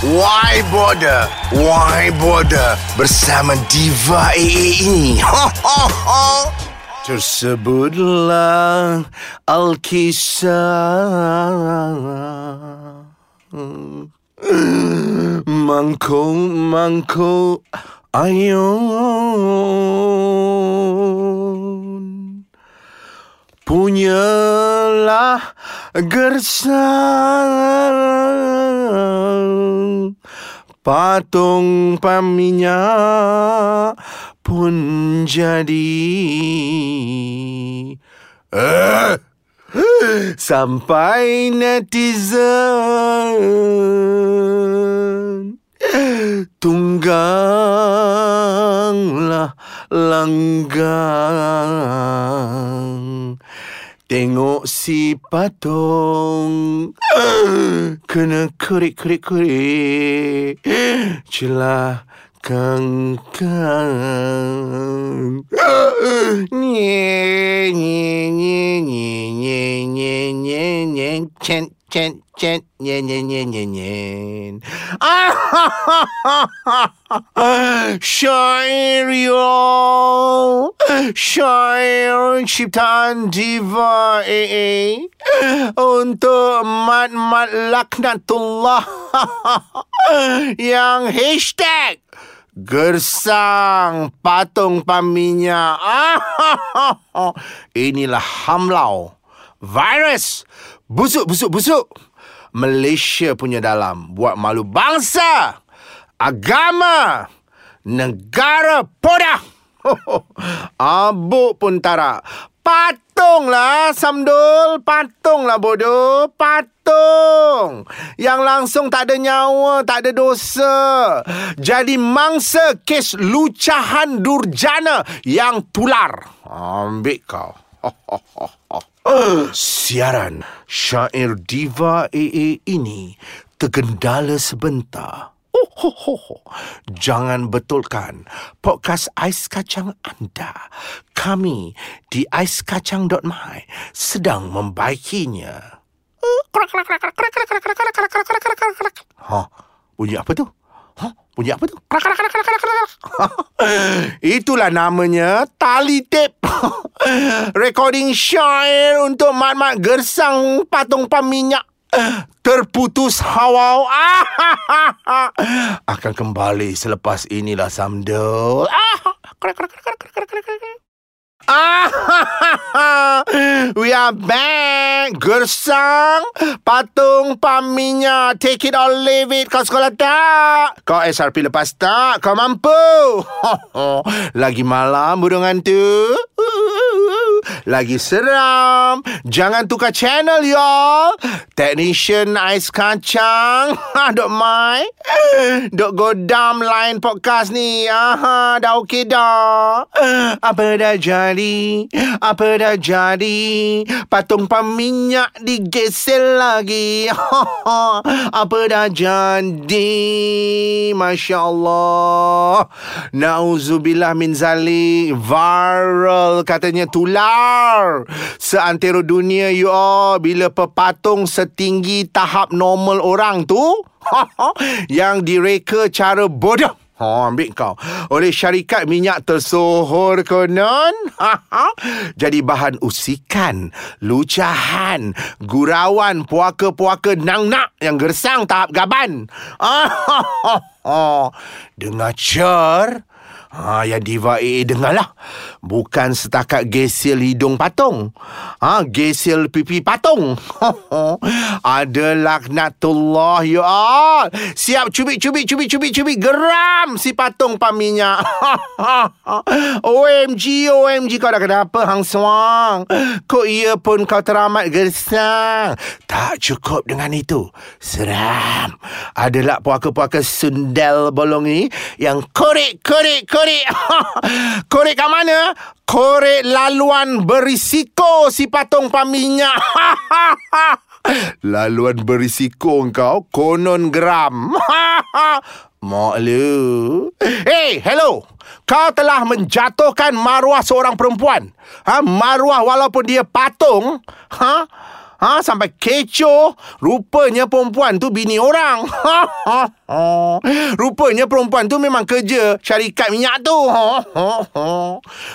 Why Border? Why Border? Bersama Diva AA ini. Ho, ho, ho. Tersebutlah Alkisah. Mangko, mangko, ayun. Punyalah gersang Patung paminyak pun jadi. Eh, Sampai netizen. Tungganglah langgang Tengok si patung Kena kerik-kerik-kerik Celah kang kang nye nye nye nye nye nye nye nye chen chen chen nye nye nye nye nye syair ciptaan diva AA untuk mat-mat laknatullah yang hashtag Gersang patung paminyak. Inilah hamlau. Virus. Busuk, busuk, busuk. Malaysia punya dalam. Buat malu bangsa. Agama. Negara podah. Abuk pun tarak. Patunglah Samdul. Patunglah bodoh. Patung. Yang langsung tak ada nyawa Tak ada dosa. Jadi mangsa kes lucahan durjana Yang tular. Ambil kau. Siaran Syair Diva AA ini Tergendala sebentar Oh, ho, ho, ho. Jangan betulkan podcast Ais Kacang anda. Kami di aiskacang.my sedang membaikinya. Ha, bunyi apa tu? Ha, bunyi apa tu? Itulah namanya tali tip. Recording syair untuk mat-mat gersang patung paminyak terputus hawau akan kembali selepas inilah Samdul. We are back Gersang Patung Paminya Take it or leave it Kau sekolah tak? Kau SRP lepas tak? Kau mampu? Lagi malam burungan tu Lagi seram. Jangan tukar channel y'all. Technician Ais Kacang. Dok Mai. Dok Godam Lain podcast ni. Aha, Dah okey dah. Apa dah jadi? Apa dah jadi? Patung paminyak digesel lagi. Apa dah jadi? Masya Allah. Nauzubillah min zalik. Viral katanya tular Seantero dunia you all Bila pepatung setinggi tahap normal orang tu Yang direka cara bodoh Ha, ambil kau. Oleh syarikat minyak tersohor konon. Jadi bahan usikan, lucahan, gurauan, puaka-puaka nang-nak yang gersang tahap gaban. Dengar cer. Ha, yang Diva AA dengarlah. Bukan setakat gesil hidung patung. Ha, gesil pipi patung. Ada laknatullah ya all. Siap cubit-cubit, cubit-cubit, cubit. Geram si patung paminyak. OMG, OMG. Kau dah kenapa, Hang Suang? Kok ia pun kau teramat gersang? Tak cukup dengan itu. Seram. Adalah puaka-puaka sundel bolong ni yang korek-korek korek. korek kat mana? Korek laluan berisiko si patung paminyak. laluan berisiko kau konon geram. Mak lu. Hey, hello. Kau telah menjatuhkan maruah seorang perempuan. Ha, maruah walaupun dia patung. Ha? Ha, sampai kecoh. Rupanya perempuan tu bini orang. Ha, ha, ha. Rupanya perempuan tu memang kerja syarikat minyak tu. Ha, ha, ha.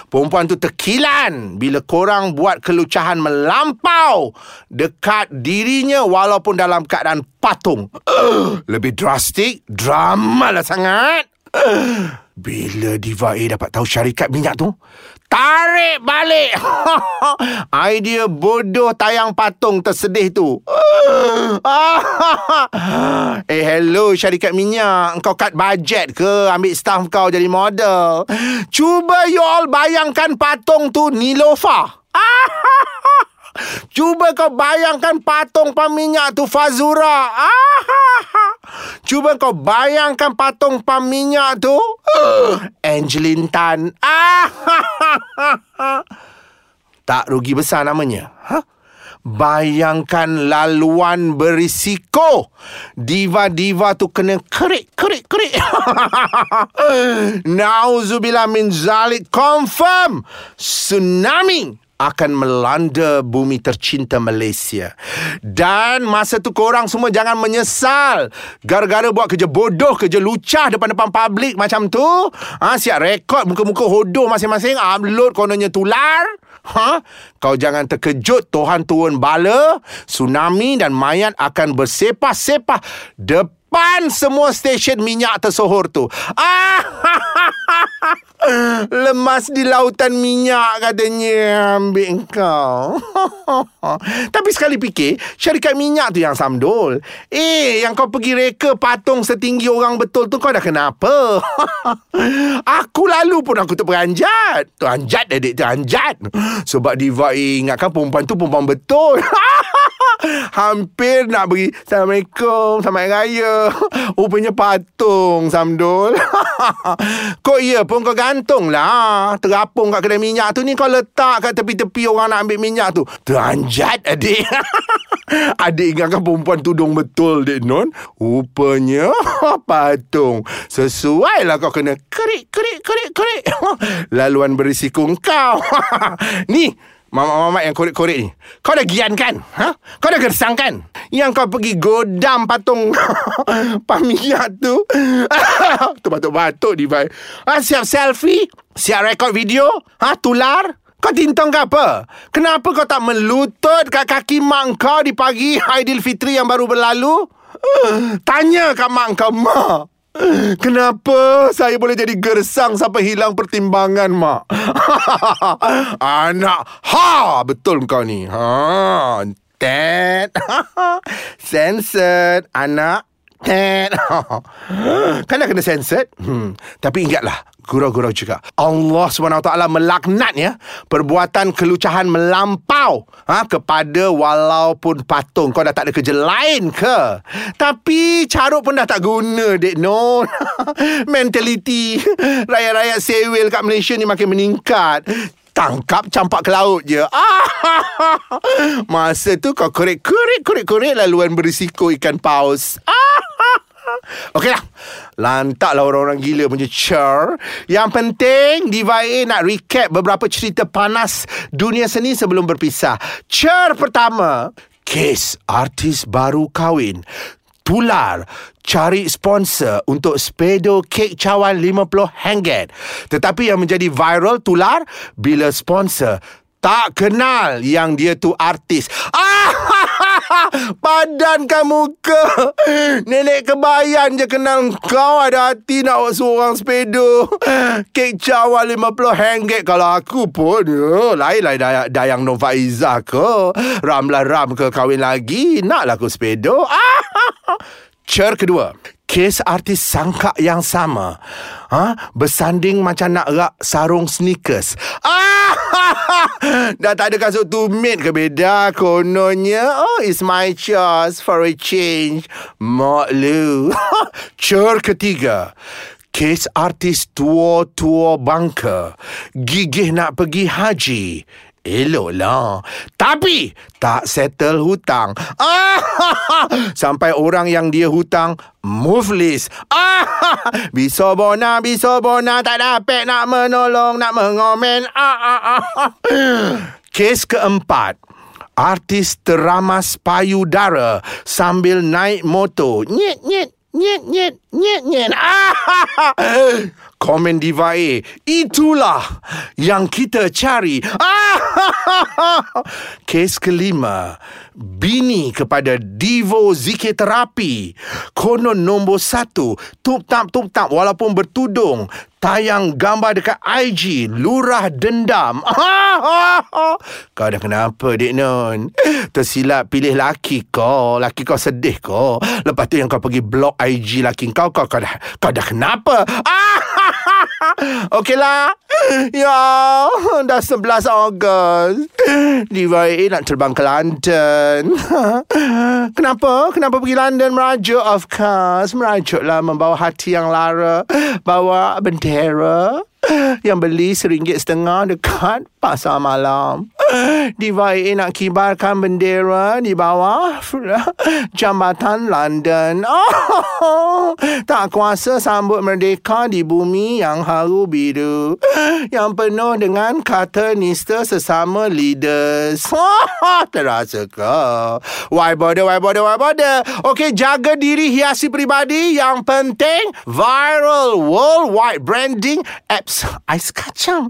Perempuan tu terkilan bila korang buat kelucahan melampau dekat dirinya walaupun dalam keadaan patung. Lebih drastik, drama lah sangat. Bila Diva A dapat tahu syarikat minyak tu, tarik balik. Idea bodoh tayang patung tersedih tu. eh, hello syarikat minyak. Kau cut budget ke ambil staff kau jadi model? Cuba you all bayangkan patung tu Nilofa. Cuba kau bayangkan patung peminyak tu Fazura. Cuba kau bayangkan patung peminyak tu Angelin Tan. tak rugi besar namanya. Ha? Bayangkan laluan berisiko. Diva-diva tu kena kerik, kerik, kerik. Nauzubillah min zalik. Confirm. Tsunami akan melanda bumi tercinta Malaysia. Dan masa tu korang semua jangan menyesal. Gara-gara buat kerja bodoh, kerja lucah depan-depan publik macam tu. Ha, siap rekod muka-muka hodoh masing-masing. Upload kononnya tular. Ha? Kau jangan terkejut Tuhan turun bala, tsunami dan mayat akan bersepah-sepah depan semua stesen minyak tersohor tu. Ah! Lemas di lautan minyak katanya ambil kau. Tapi sekali fikir, syarikat minyak tu yang samdol. Eh, yang kau pergi reka patung setinggi orang betul tu kau dah kenapa? aku lalu pun aku terperanjat. Tu anjat adik tu anjat. Sebab diva ingatkan perempuan tu perempuan betul. Hampir nak beri Assalamualaikum Selamat Raya. Rupanya patung Samdul. Kok iya pun kau gantung lah. Terapung kat kedai minyak tu ni Kau letak kat tepi-tepi Orang nak ambil minyak tu. Teranjat adik. Adik ingatkan perempuan tudung betul Dek Non Rupanya Patung. Sesuai lah kau kena Kerik, kerik, kerik, kerik. Laluan berisiko kau Ni Mamak-mamak yang korek-korek ni Kau dah gian kan? Ha? Kau dah gersang kan? Yang kau pergi godam patung Pamiyak tu Tu batuk-batuk di ha, Siap selfie Siap rekod video ha? Tular Kau tintong ke apa? Kenapa kau tak melutut kat kaki mak kau Di pagi Aidilfitri yang baru berlalu? Tanya kat mak kau Mak Kenapa saya boleh jadi gersang sampai hilang pertimbangan, Mak? Anak, ha! Betul kau ni. Ha! Ted. Censored. Anak. Ted. kan dah kena censored? Hmm. Tapi ingatlah, gurau-gurau juga. Allah SWT melaknat ya perbuatan kelucahan melampau ha, kepada walaupun patung. Kau dah tak ada kerja lain ke? Tapi carut pun dah tak guna, dek no. Mentality rakyat-rakyat sewil kat Malaysia ni makin meningkat. Tangkap campak ke laut je Masa tu kau korek-korek-korek-korek Laluan berisiko ikan paus Okeylah. Lantaklah orang-orang gila punya cer. Yang penting Diva A nak recap beberapa cerita panas dunia seni sebelum berpisah. Cer pertama, kes artis baru kahwin. Tular cari sponsor untuk spedo kek cawan 50 hengget. Tetapi yang menjadi viral tular bila sponsor tak kenal yang dia tu artis. Ah, padan kamu ke? Nenek kebayan je kenal kau ada hati nak seorang sepedo. Kek cawa 50 hengget kalau aku pun. Ya, lain lah day- Dayang Nova Izzah ke. Ramlah Ram ke kahwin lagi. Naklah aku sepedo. Ah, Cer kedua kes artis sangka yang sama. Ha? Bersanding macam nak rak sarung sneakers. Ah! Dah tak ada kasut tumit ke beda kononnya? Oh, it's my choice for a change. Mak lu. Cur ketiga. Kes artis tua-tua bangka. Gigih nak pergi haji. Eloklah. Tapi tak settle hutang. Ah, sampai orang yang dia hutang move list. Ah, bisa bona, bisa bona tak dapat nak menolong, nak mengomen. Ah, ah, ah. Kes keempat. Artis teramas payudara sambil naik motor. Nyet, nyet, nyet, nyet, nyet, nyet. Ah, Komen Diva A. Itulah yang kita cari. Ah, Kes kelima. Bini kepada Divo Zikir Terapi. Konon nombor satu. Tup tap tup tap walaupun bertudung. Tayang gambar dekat IG. Lurah dendam. kau dah kenapa, Dek Nun? Tersilap pilih laki kau. Laki kau sedih kau. Lepas tu yang kau pergi blok IG laki kau. Kau, kau, dah, kau dah kenapa? Okeylah. Ya, dah 11 Ogos. Diva A nak terbang ke London. Kenapa? Kenapa pergi London merajuk? Of course, merajuklah membawa hati yang lara. Bawa bendera yang beli seringgit setengah dekat pasar malam. Diva A nak kibarkan bendera di bawah jambatan London. Oh, tak kuasa sambut merdeka di bumi yang haru biru. Yang penuh dengan kata nista sesama leaders. Terasa ke? Why bother, why bother, why bother? Okey, jaga diri hiasi peribadi. Yang penting, viral worldwide branding apps ais kacang.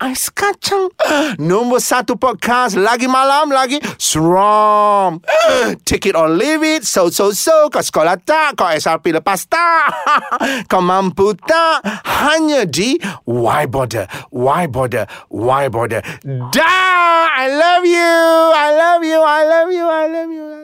Ais kacang. Nombor satu podcast lagi malam lagi seram. Take it or leave it. So so so. Kau sekolah tak? Kau SRP lepas tak? Kau mampu tak? Hanya di Why Bother? Why Bother? Why Bother? Dah! I love you. I love you. I love you. I love you.